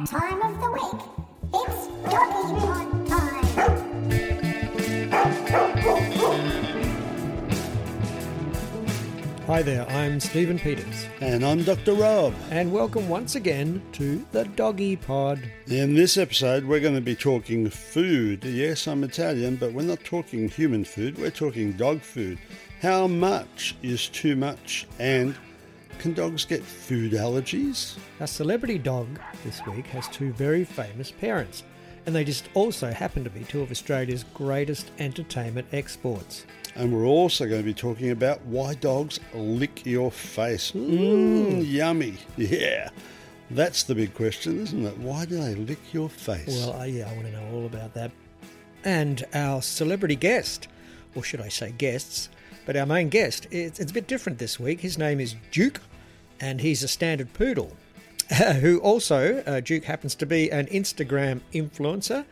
It's that time of the week. It's doggy pod time. Hi there, I'm Stephen Peters, And I'm Dr. Rob. and welcome once again to the Doggy Pod. In this episode, we're going to be talking food. Yes, I'm Italian, but we're not talking human food, we're talking dog food. How much is too much? And can dogs get food allergies? Our celebrity dog this week has two very famous parents, and they just also happen to be two of Australia's greatest entertainment exports. And we're also going to be talking about why dogs lick your face. Mmm, yummy. Yeah. That's the big question, isn't it? Why do they lick your face? Well, uh, yeah, I want to know all about that. And our celebrity guest, or should I say guests, but our main guest, it's, it's a bit different this week. His name is Duke, and he's a standard poodle, who also, uh, Duke happens to be an Instagram influencer,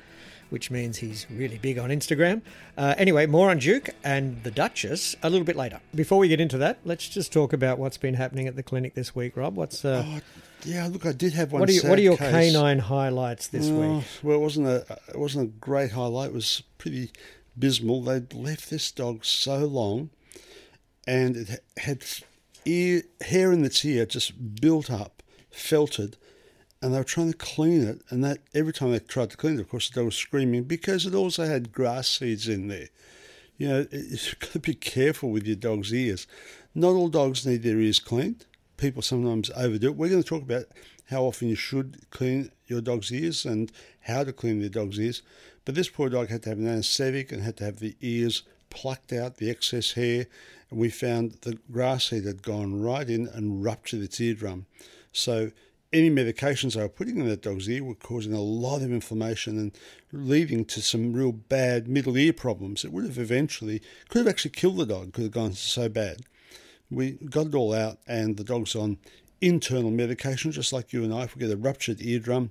which means he's really big on Instagram. Uh, anyway, more on Duke and the Duchess a little bit later. Before we get into that, let's just talk about what's been happening at the clinic this week, Rob. What's uh, yeah, look, I did have one. what are you, what are your case. canine highlights this Oh, week? Well, it wasn't a it wasn't a great highlight. It was pretty abysmal. They'd left this dog so long, and it had ear hair in its ear just built up, felted, and they were trying to clean it. And that every time they tried to clean it, of course, the dog was screaming because it also had grass seeds in there. You know, you've got to be careful with your dog's ears. Not all dogs need their ears cleaned. People sometimes overdo it. We're going to talk about how often you should clean your dog's ears and how to clean their dog's ears. But this poor dog had to have an anaesthetic and had to have the ears plucked out, the excess hair. And we found the grass seed had gone right in and ruptured its eardrum. So any medications they were putting in that dog's ear were causing a lot of inflammation and leading to some real bad middle ear problems. It would have eventually, could have actually killed the dog, could have gone so bad. We got it all out, and the dog's on internal medication, just like you and I. If we get a ruptured eardrum,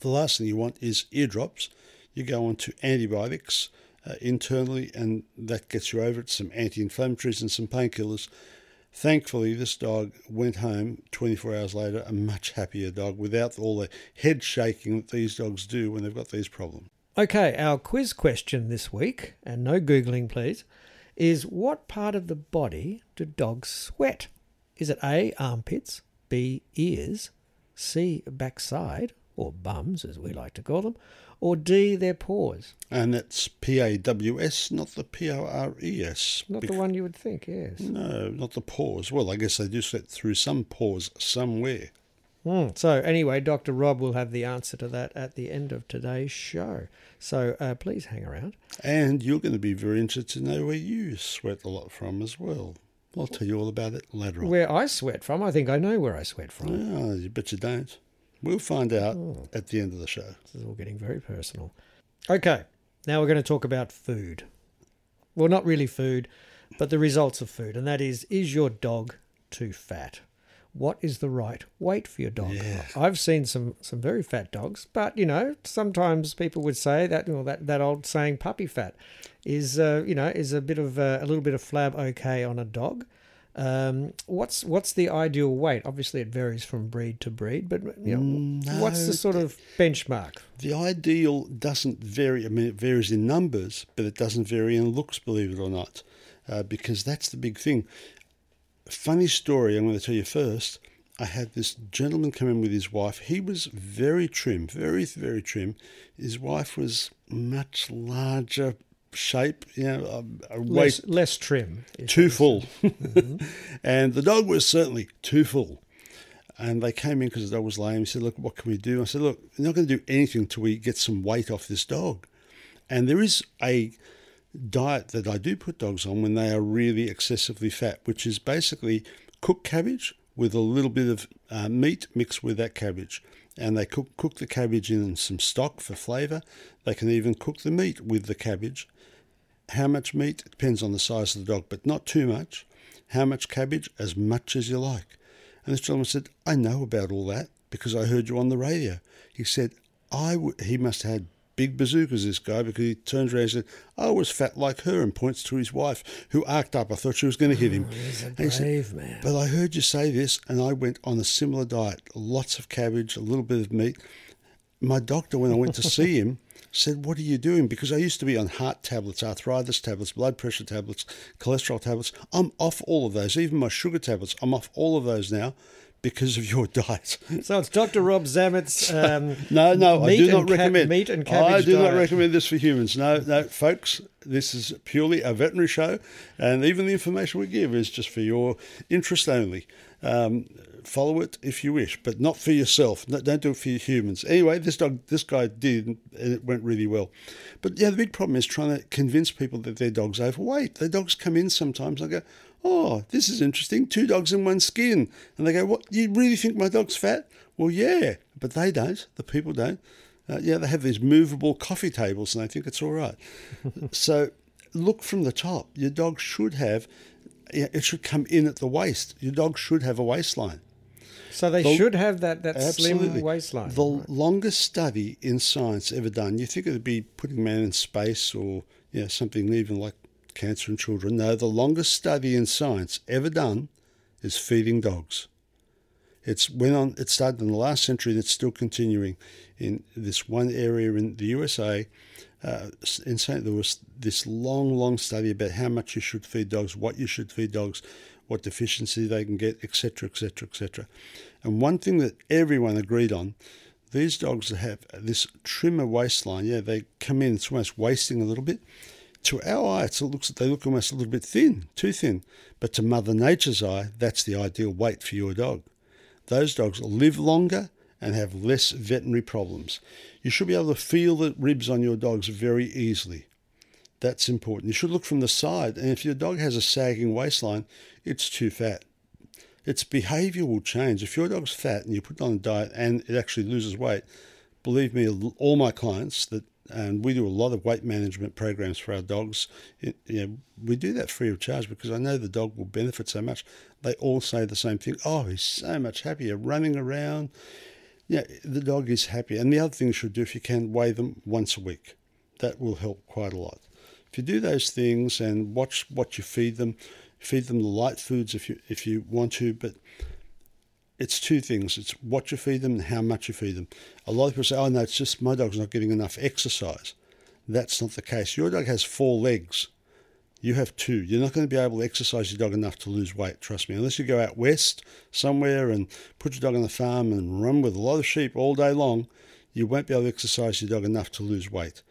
the last thing you want is eardrops. You go on to antibiotics uh, internally, and that gets you over it, some anti inflammatories and some painkillers. Thankfully, this dog went home 24 hours later, a much happier dog without all the head shaking that these dogs do when they've got these problems. Okay, our quiz question this week, and no Googling please, is what part of the body do dogs sweat? Is it A, armpits, B, ears, C, backside, or bums as we like to call them, or D, their paws? And that's P A W S, not the P O R E S. Not the one you would think, yes. No, not the pores. Well, I guess they do sweat through some pores somewhere. Hmm, So, anyway, Dr. Rob will have the answer to that at the end of today's show. So, uh, please hang around. And you're going to be very interested to know where you sweat a lot from as well. I'll tell you all about it later on. Where I sweat from, I think I know where I sweat from. Ah, you bet you don't. We'll find out Oh. at the end of the show. This is all getting very personal. Okay, now we're going to talk about food. Well, not really food, but the results of food, and that is is your dog too fat? what is the right weight for your dog? I've seen some some very fat dogs, but you know, sometimes people would say that well, that that old saying "puppy fat" is uh, you know is a bit of uh, a little bit of flab okay on a dog. Um, what's what's the ideal weight? Obviously, it varies from breed to breed, but you know, what's the sort of benchmark? The ideal doesn't vary. I mean, it varies in numbers, but it doesn't vary in looks, believe it or not, uh, because that's the big thing. Funny story, I'm going to tell you first. I had this gentleman come in with his wife. He was very trim, very, very trim. His wife was much larger shape, you know, a, weight Less, less trim. too full. and the dog was certainly too full. And they came in because the dog was lame. He said, Look, what can we do? I said, Look, we're not going to do anything until we get some weight off this dog. And there is a diet that I do put dogs on when they are really excessively fat, which is basically cooked cabbage with a little bit of uh, meat mixed with that cabbage. And they cook, cook the cabbage in some stock for flavour. They can even cook the meat with the cabbage. How much meat? It depends on the size of the dog, but not too much. How much cabbage? As much as you like. And this gentleman said, I know about all that because I heard you on the radio. He said, I w-, he must have had big bazookas, this guy, because he turns around and said, I was fat like her, and points to his wife, who arced up. I thought she was going to hit him. Oh, he's a And he said, brave man. But I heard you say this, and I went on a similar diet lots of cabbage, a little bit of meat. My doctor, when I went to see him, said, What are you doing? Because I used to be on heart tablets, arthritis tablets, blood pressure tablets, cholesterol tablets. I'm off all of those, even my sugar tablets. I'm off all of those now because of your diet. So it's Dr. Rob Zammit's. Um, No, no, I do not ca- recommend. meat and cabbage I do not recommend this for humans. No, no, folks, this is purely a veterinary show, and even the information we give is just for your interest only. Um, follow it if you wish, but not for yourself. No, don't do it for your humans. Anyway, this dog, this guy did, and it went really well. But yeah, the big problem is trying to convince people that their dog's overweight. Their dogs come in sometimes. and I go, oh, this is interesting. Two dogs in one skin. And they go, what? You really think my dog's fat? Well, yeah, but they don't. The people don't. Uh, yeah, they have these movable coffee tables and they think it's all right. so look from the top. Your dog should have, it should come in at the waist. Your dog should have a waistline. So they The- should have that, that Absolutely. slim waistline. The longest study in science ever done, you think it would be putting man in space or you know, something even like cancer in children. No, the longest study in science ever done is feeding dogs. It's went on. It started in the last century, and it's still continuing in this one area in the USA. Uh, in St. Louis, this long, long study about how much you should feed dogs, what you should feed dogs, what deficiency they can get, etc., etc., etc. And one thing that everyone agreed on, these dogs have this trimmer waistline, yeah, they come in, it's almost wasting a little bit. To our eye, it looks they look almost a little bit thin, too thin. But to Mother Nature's eye, that's the ideal weight for your dog. Those dogs live longer and have less veterinary problems. You should be able to feel the ribs on your dogs very easily. That's important. You should look from the side, and if your dog has a sagging waistline, it's too fat. Its behavior will change. If your dog's fat and you put it on a diet and it actually loses weight, believe me, all my clients that and we do a lot of weight management programs for our dogs. It, you know, we do that free of charge because I know the dog will benefit so much. They all say the same thing. Oh, he's so much happier running around. Yeah, the dog is happy. And the other thing you should do if you can, weigh them once a week. That will help quite a lot. If you do those things and watch what you feed them, feed them the light foods if you if you want to, but it's two things. It's what you feed them and how much you feed them. A lot of people say, oh, no, it's just my dog's not getting enough exercise. That's not the case. Your dog has four legs. You have two. You're not going to be able to exercise your dog enough to lose weight, trust me. Unless you go out west somewhere and put your dog on the farm and run with a lot of sheep all day long, you won't be able to exercise your dog enough to lose weight.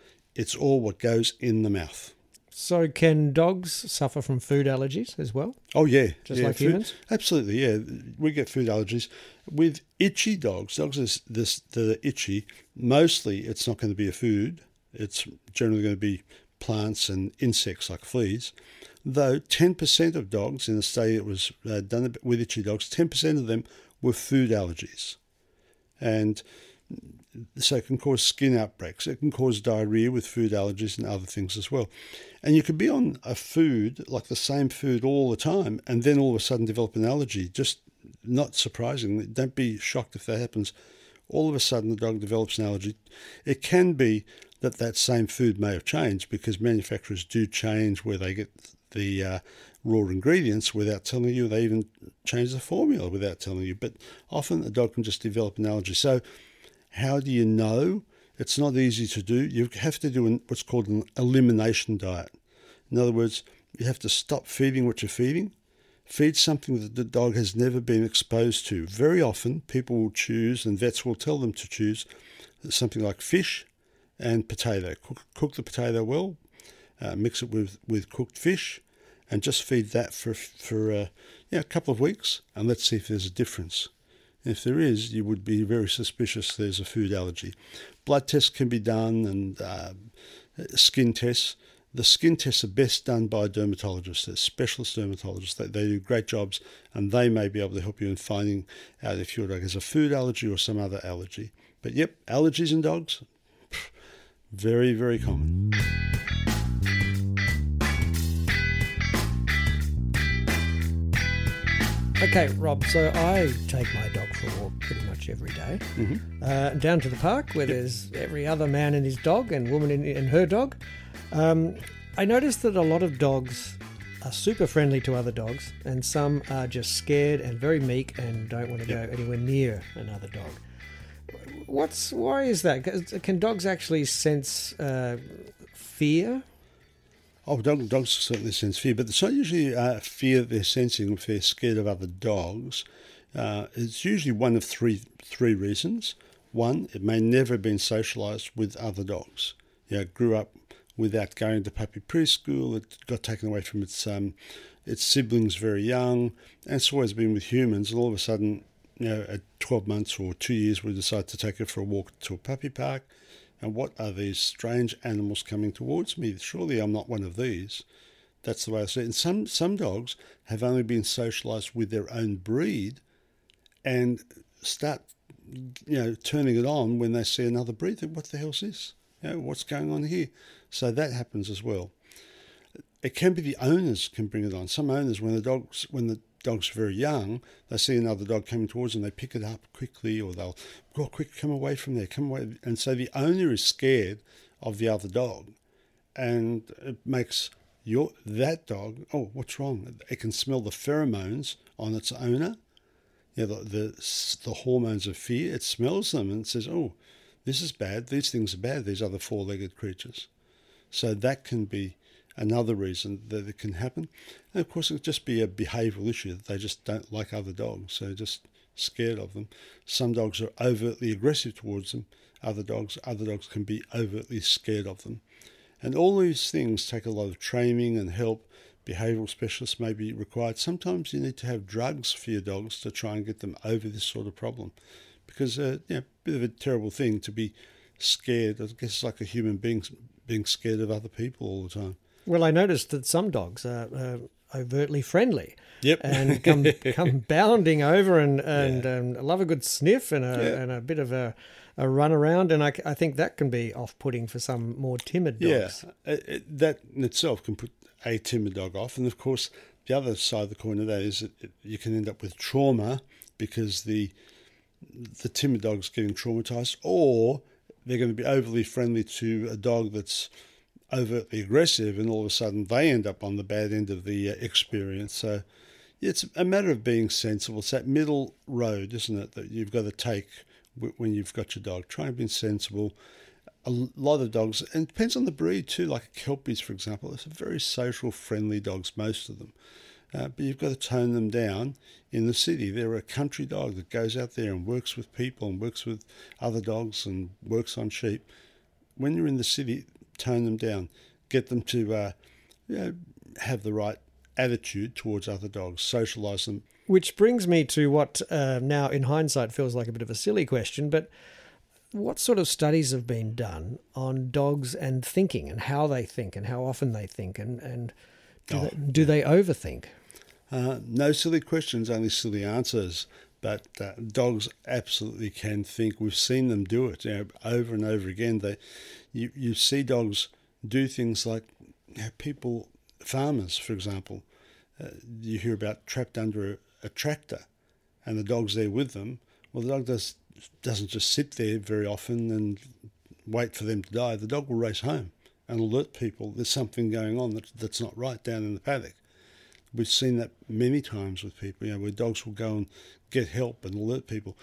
It's all what goes in the mouth. So can dogs suffer from food allergies as well? Oh yeah, Just yeah, like food- humans? Absolutely, yeah. We get food allergies with itchy dogs. Dogs is this the itchy. Mostly, it's not going to be a food. It's generally going to be plants and insects like fleas. Though ten percent of dogs in a study that was uh, done with itchy dogs, ten percent of them were food allergies, and so it can cause skin outbreaks. It can cause diarrhea with food allergies and other things as well. And you could be on a food, like the same food all the time, and then all of a sudden develop an allergy. Just not surprising. Don't be shocked if that happens. All of a sudden, the dog develops an allergy. It can be that that same food may have changed because manufacturers do change where they get the uh, raw ingredients without telling you. They even change the formula without telling you. But often, the dog can just develop an allergy. So, how do you know? It's not easy to do. You have to do an, what's called an elimination diet. In other words, you have to stop feeding what you're feeding feed something that the dog has never been exposed to. Very often, people will choose, and vets will tell them to choose, something like fish and potato. Cook, cook the potato well, uh, mix it with, with cooked fish, and just feed that for, for uh, yeah, a couple of weeks, and let's see if there's a difference. If there is, you would be very suspicious there's a food allergy. Blood tests can be done and uh, skin tests. The skin tests are best done by dermatologists, they're specialist dermatologists. They, they do great jobs and they may be able to help you in finding out if your dog has a food allergy or some other allergy. But yep, allergies in dogs, very, very common. Okay, Rob, so I take my dog for a walk pretty much every day, uh, down to the park where there's every other man and his dog and woman and, and her dog. Um, I noticed that a lot of dogs are super friendly to other dogs, and some are just scared and very meek and don't want to go anywhere near another dog. What's why is that? Can dogs actually sense uh, fear? Oh, dog, dogs certainly sense fear, but it's not usually uh, fear they're sensing if they're scared of other dogs. Uh, it's usually one of three three reasons. One, it may never have been socialised with other dogs. You know, grew up without going to puppy preschool. It got taken away from its um, its siblings very young, and it's always been with humans. And all of a sudden, you know, at 12 months or two years, we decide to take it for a walk to a puppy park. And what are these strange animals coming towards me? Surely I'm not one of these. That's the way I see it. And some, some dogs have only been socialised with their own breed and start, you know, turning it on when they see another breed. What the hell's this? You know, what's going on here? So that happens as well. It can be the owners can bring it on. Some owners, when the dogs when the dog's very young, they see another dog coming towards them, they pick it up quickly, or they'll go quick, come away from there, come away. And so the owner is scared of the other dog, and it makes your that dog. Oh, what's wrong? It can smell the pheromones on its owner. Yeah, the, the the hormones of fear. It smells them and says, "Oh, this is bad. These things are bad. These other four-legged creatures." So that can be another reason that it can happen. And of course, it could just be a behavioural issue that they just don't like other dogs, so just scared of them. Some dogs are overtly aggressive towards them. Other dogs, other dogs can be overtly scared of them. And all these things take a lot of training and help. Behavioural specialists may be required. Sometimes you need to have drugs for your dogs to try and get them over this sort of problem, because uh, know, a bit of a terrible thing to be scared. I guess it's like a human being being scared of other people all the time. Well, I noticed that some dogs are uh, overtly friendly. Yep. And come come bounding over and and um, love a good sniff and a Yeah. and a bit of a, a run around, and I think that can be off putting for some more timid dogs. Yeah, it, it, that in itself can put a timid dog off, and of course, the other side of the coin of that is that you can end up with trauma because the the timid dog's getting traumatized, or they're going to be overly friendly to a dog that's overtly aggressive, and all of a sudden they end up on the bad end of the uh, experience. So it's a matter of being sensible. It's that middle road, isn't it, that you've got to take when you've got your dog. Try and be sensible. A lot of dogs, and it depends on the breed too, like Kelpies, for example. It's a very social, friendly dogs, most of them. Uh, but you've got to tone them down in the city. They're a country dog that goes out there and works with people and works with other dogs and works on sheep. When you're in the city, tone them down. Get them to uh, you know, have the right attitude towards other dogs. Socialise them. Which brings me to what uh, now, in hindsight, feels like a bit of a silly question, but what sort of studies have been done on dogs and thinking and how they think and how often they think and, and do, Oh, they, do they overthink? Uh, no silly questions, only silly answers. But uh, dogs absolutely can think. We've seen them do it you know, over and over again. They, you, you see dogs do things like you know, people, farmers, for example. Uh, you hear about trapped under a, a tractor, and the dog's there with them, well, the dog does, doesn't just sit there very often and wait for them to die. The dog will race home and alert people there's something going on that, that's not right down in the paddock. We've seen that many times with people, you know, where dogs will go and get help and alert people.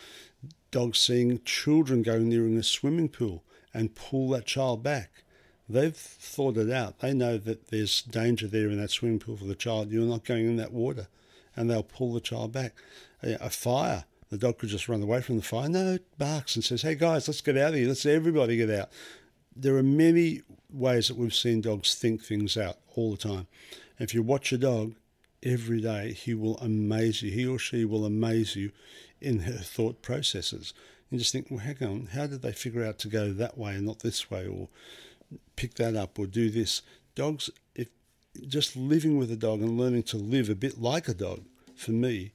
Dogs seeing children going near in a swimming pool and pull that child back. They've thought it out. They know that there's danger there in that swimming pool for the child. You're not going in that water. And they'll pull the child back. A fire, the dog could just run away from the fire. No, it barks and says, hey guys, let's get out of here. Let's everybody get out. There are many ways that we've seen dogs think things out all the time. If you watch a dog every day, he will amaze you. He or she will amaze you in her thought processes. And just think, well, hang on, how did they figure out to go that way and not this way, or pick that up, or do this? Dogs, if just living with a dog and learning to live a bit like a dog, for me,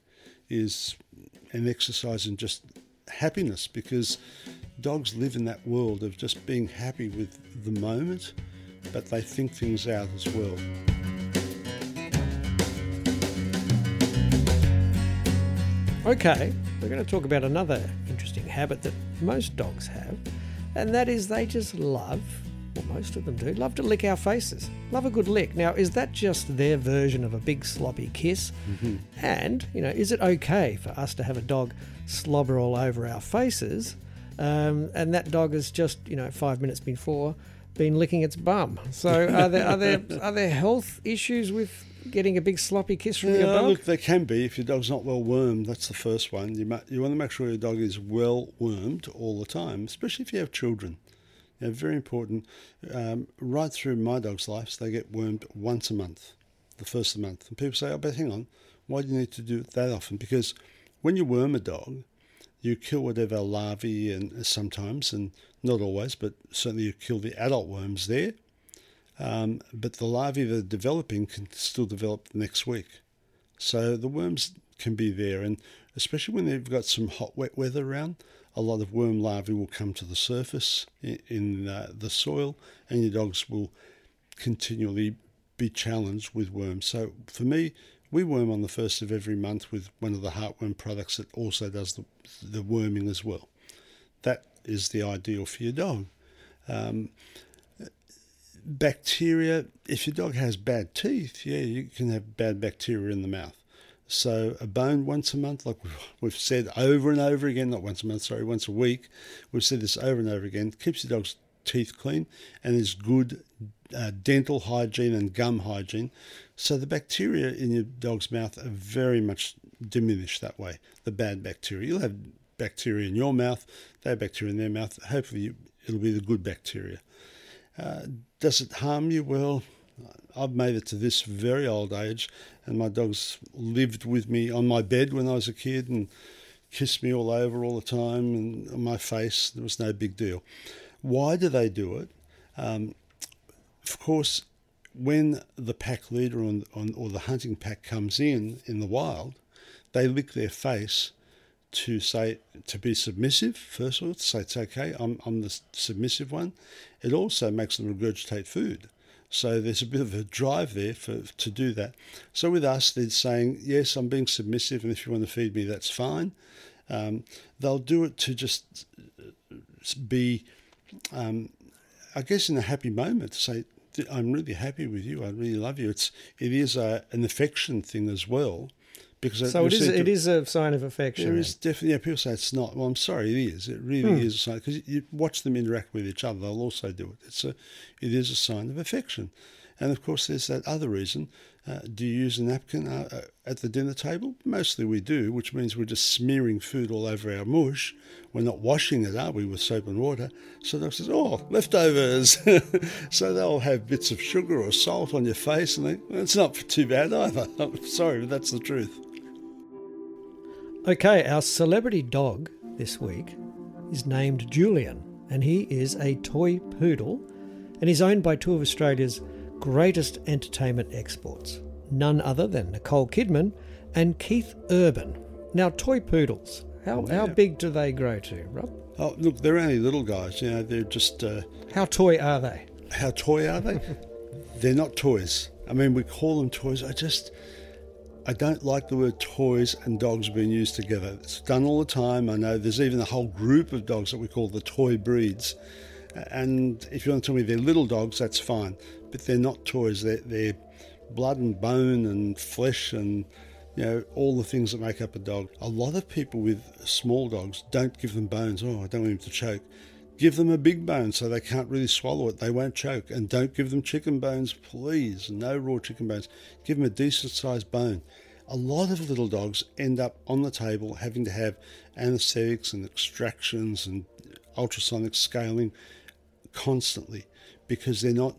is an exercise in just happiness because dogs live in that world of just being happy with the moment, but they think things out as well. Okay, we're going to talk about another interesting habit that most dogs have, and that is they just love, well, most of them do, love to lick our faces. Love a good lick. Now, is that just their version of a big sloppy kiss? Mm-hmm. And, you know, is it okay for us to have a dog slobber all over our faces, um, and that dog has just, you know, five minutes before been licking its bum? So, are there are there are there health issues with getting a big sloppy kiss from yeah, your dog? Look, there can be if your dog's not well wormed. That's the first one. You, ma- you want to make sure your dog is well wormed all the time, especially if you have children. Know, very important. Um, right through my dog's life, they get wormed once a month, the first of the month. And people say, oh, but hang on, why do you need to do it that often? Because when you worm a dog, you kill whatever larvae and sometimes, and not always, but certainly you kill the adult worms there. Um, but the larvae that are developing can still develop the next week. So the worms can be there, and especially when they've got some hot, wet weather around, a lot of worm larvae will come to the surface in, in uh, the soil, and your dogs will continually be challenged with worms. So for me, we worm on the first of every month with one of the heartworm products that also does the, the worming as well. That is the ideal for your dog. Um, bacteria, if your dog has bad teeth, yeah, you can have bad bacteria in the mouth. So a bone once a month, like we've said over and over again, not once a month, sorry, once a week. We've said this over and over again. Keeps your dog's teeth clean and is good uh, dental hygiene and gum hygiene. So the bacteria in your dog's mouth are very much diminished that way. The bad bacteria. You'll have bacteria in your mouth, they have bacteria in their mouth. Hopefully, it'll be the good bacteria. Uh, does it harm you? Well, I've made it to this very old age, and my dogs lived with me on my bed when I was a kid and kissed me all over all the time and on my face. There was no big deal. Why do they do it? Um, of course, when the pack leader on, on, or the hunting pack comes in in the wild, they lick their face to say to be submissive first of all to say it's okay I'm, I'm the submissive one. It also makes them regurgitate food. So there's a bit of a drive there for to do that. So with us they're saying yes i'm being submissive and if you want to feed me that's fine. Um, they'll do it to just be um, i guess in a happy moment to say i'm really happy with you i really love you it's it is a, an affection thing as well because so it is. It is a sign of affection. There is definitely. Yeah, people say it's not. Well, I'm sorry, it is. It really hmm. is a sign because you watch them interact with each other. They'll also do it. It's a. It is a sign of affection, and of course, there's that other reason. Uh, do you use a napkin uh, uh, at the dinner table? Mostly we do, which means we're just smearing food all over our mush. We're not washing it, are we, with soap and water? So they'll say, oh, leftovers. so they'll have bits of sugar or salt on your face, and they, it's not too bad either. I'm sorry, but that's the truth. Okay, our celebrity dog this week is named Julian, and he is a toy poodle and he's owned by two of Australia's greatest entertainment exports, none other than Nicole Kidman and Keith Urban. Now, toy poodles, how, yeah. how big do they grow to, Rob? Oh, look, they're only little guys. You know, they're just. Uh, how toy are they? How toy are they? they're not toys. I mean, we call them toys. I just I don't like the word toys and dogs being used together. It's done all the time. I know there's even a whole group of dogs that we call the toy breeds. And if you want to tell me they're little dogs, that's fine. But they're not toys. They're, they're blood and bone and flesh and you know all the things that make up a dog. A lot of people with small dogs don't give them bones. Oh, I don't want him to choke. Give them a big bone so they can't really swallow it. They won't choke. And don't give them chicken bones, please. No raw chicken bones. Give them a decent sized bone. A lot of little dogs end up on the table having to have anesthetics and extractions and ultrasonic scaling constantly because they're not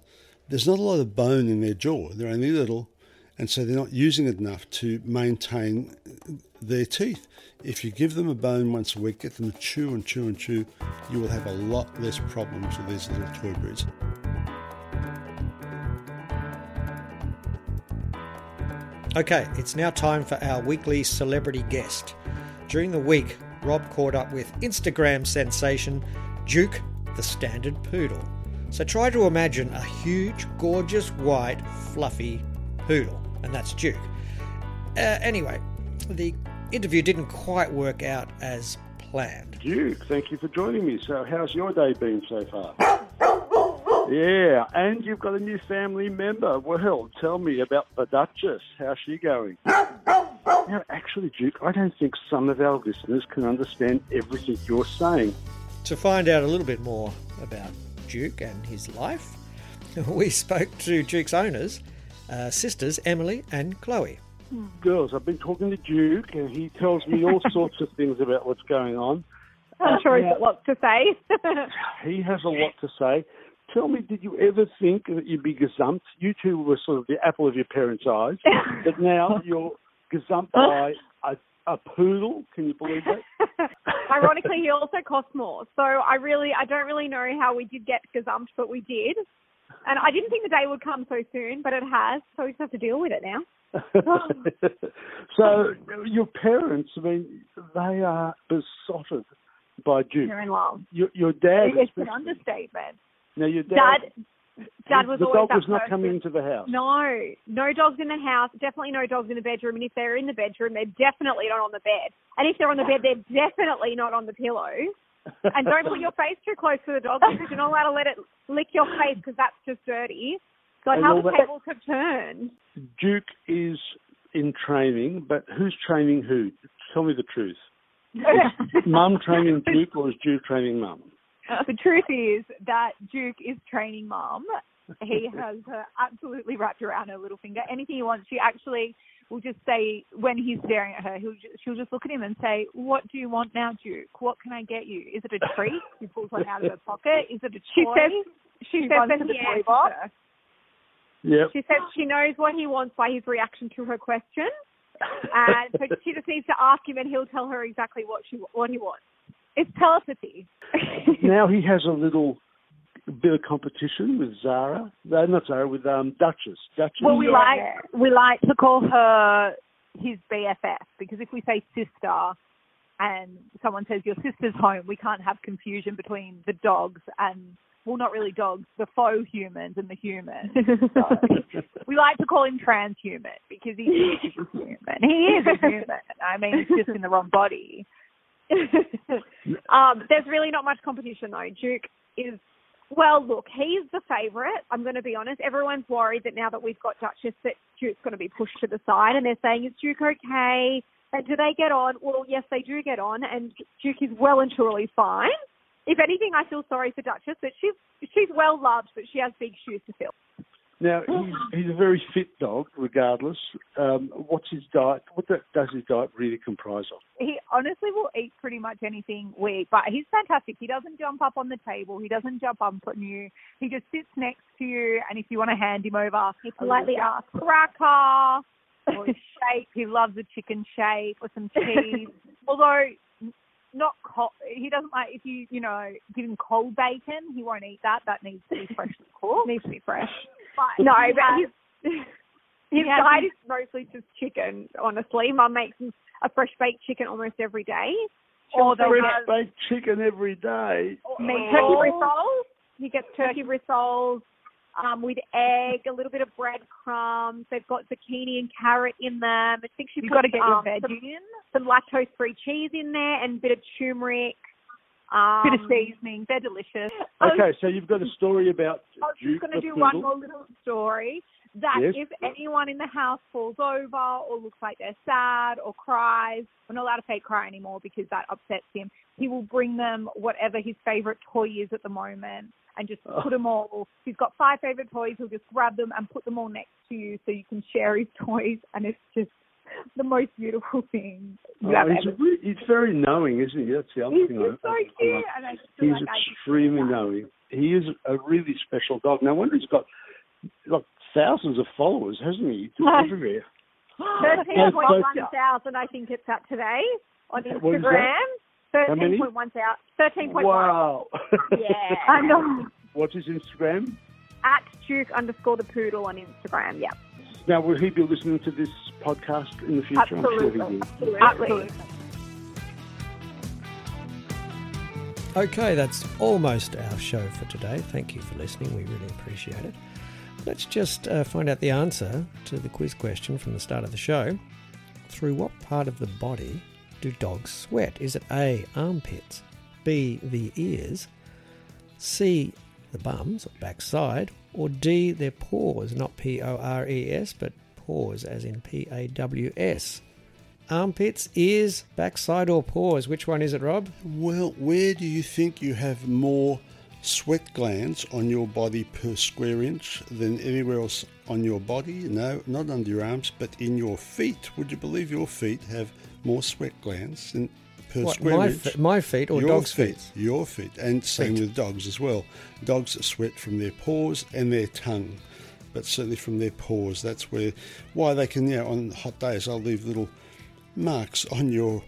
there's not a lot of bone in their jaw. They're only little, and so they're not using it enough to maintain their teeth. If you give them a bone once a week, get them to chew and chew and chew, you will have a lot less problems with these little toy breeds. Okay, it's now time for our weekly celebrity guest. During the week, Rob caught up with Instagram sensation Duke the Standard Poodle. So try to imagine a huge, gorgeous, white, fluffy poodle, and that's Duke. Uh, anyway, the interview didn't quite work out as planned. Duke, thank you for joining me. So, how's your day been so far? Yeah, and you've got a new family member. Well, tell me about the Duchess. How's she going? Now, actually, Duke, I don't think some of our listeners can understand everything you're saying. To find out a little bit more about Duke and his life, we spoke to Duke's owners, uh, sisters Emily and Chloe. Girls, I've been talking to Duke, and he tells me all sorts of things about what's going on. I'm sure he's got lots to say. He has a lot to say. Tell me, did you ever think that you'd be gazumped? You two were sort of the apple of your parents' eyes, but now you're gazumped by a, a poodle. Can you believe that? Ironically, he also costs more. So I really, I don't really know how we did get gazumped, but we did. And I didn't think the day would come so soon, but it has. So we just have to deal with it now. so your parents, I mean, they are besotted by Duke. They're in love. Your, your dad, It's an especially- understatement. now your dad, Dad, Dad was the always dog was not person- coming into the house. No, no dogs in the house. Definitely no dogs in the bedroom. And if they're in the bedroom, they're definitely not on the bed. And if they're on the bed, they're definitely not on the pillow. And don't put your face too close to the dog because you're not allowed to let it lick your face because that's just dirty. And how the tables have turned. Duke is in training, but who's training who? Tell me the truth. Mum training Duke or is Duke training Mum? The truth is that Duke is training mum. He has her absolutely wrapped around her little finger. Anything he wants, she actually will just say when he's staring at her, he'll just, she'll just look at him and say, "What do you want now, Duke? What can I get you? Is it a treat?" She pulls one out of her pocket. Is it a toy? She says she says runs that the he toy answers box. Yep. She says she knows what he wants by his reaction to her question, and so she just needs to ask him, and he'll tell her exactly what she what he wants. It's telepathy. now he has a little bit of competition with Zara. No, not Zara, with um, Duchess. Duchess. Well, we Yeah. like we like to call her his BFF because if we say sister and someone says your sister's home, we can't have confusion between the dogs and well, not really dogs, the faux humans and the humans. So we like to call him transhuman because he is a human. He is a human. I mean, he's just in the wrong body. um, there's really not much competition though. Duke is well, look, he's the favourite. I'm going to be honest. Everyone's worried that now that we've got Duchess, that Duke's going to be pushed to the side, and they're saying, "Is Duke okay? And do they get on?" Well, yes, they do get on, and Duke is well and truly fine. If anything, I feel sorry for Duchess, but she's she's well loved, but she has big shoes to fill. Now he's he's a very fit dog, regardless. Um, what's his diet? What the, does his diet really comprise of? he honestly will eat pretty much anything we eat, but he's fantastic. He doesn't jump up on the table. He doesn't jump up on you. He just sits next to you, and if you want to hand him over, He politely a asks. cracker or a shape. He loves a chicken shape or some cheese. Although not cold, he doesn't like if you you know give him cold bacon. He won't eat that. That needs to be freshly cooked. Needs to be fresh. But No, he but has- his he his has diet his- is mostly just chicken. Honestly, Mum makes him a fresh baked chicken almost every day. or they'll Fresh get baked chicken every day. meatballs. turkey rissoles. He gets turkey rissoles. um, with egg, a little bit of breadcrumbs. They've got zucchini and carrot in them. I think she You've got to get your um, veg some, in, some lactose-free cheese in there and a bit of turmeric. Um, bit of seasoning. They're delicious. Okay, so you've got a story about I was Duke just going to do poodle. one more little story. That Yes. if anyone in the house falls over or looks like they're sad or cries, we're not allowed to say cry anymore because that upsets him. He will bring them whatever his favorite toy is at the moment and just Oh. put them all. He's got five favorite toys. He'll just grab them and put them all next to you so you can share his toys. And it's just the most beautiful thing oh, you Oh, he's, ever. he's very knowing, isn't he? That's the other He's thing. I- so I- cute, and I just feel He's like extremely knowing. He is a really special dog. No wonder he's got like thousands of followers, hasn't he? Everywhere. Thirteen point one thousand, I think it's up today on Instagram. Thirteen point one thousand. Thirteen point one. Wow. Yeah, I know. What's his Instagram? At Duke underscore the poodle on Instagram. Yeah, Now, will he be listening to this podcast in the future? I'm sure he absolutely, absolutely. Okay, that's almost our show for today. Thank you for listening. We really appreciate it. Let's just uh, find out the answer to the quiz question from the start of the show. Through what part of the body do dogs sweat? Is it A, armpits, B, the ears, C, the bums or backside, or D, their paws, not P O R E S, but paws as in P A W S? Armpits, ears, backside, or paws? Which one is it, Rob? Well, where do you think you have more sweat glands on your body per square inch than anywhere else on your body? No, not under your arms, but in your feet. Would you believe your feet have more sweat glands than per What, square my, inch? fe- my feet or your dog's feet, feet? Your feet, and same Feet. with dogs as well. Dogs sweat from their paws and their tongue, but certainly from their paws. That's where why they can, you know, on hot days, I'll leave little marks on your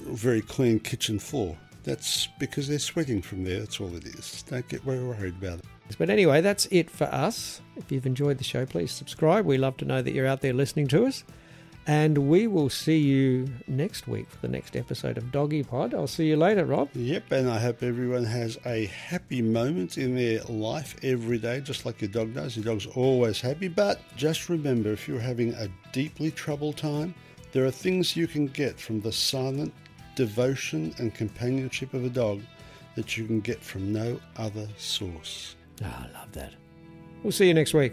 very clean kitchen floor. That's because they're sweating from there. That's all it is. Don't get worried about it. But anyway, that's it for us. If you've enjoyed the show, please subscribe. We love to know that you're out there listening to us. And we will see you next week for the next episode of Doggy Pod. I'll see you later, Rob. Yep, and I hope everyone has a happy moment in their life every day, just like your dog does. Your dog's always happy. But just remember if you're having a deeply troubled time, there are things you can get from the silent devotion and companionship of a dog that you can get from no other source. Ah, I love that. We'll see you next week.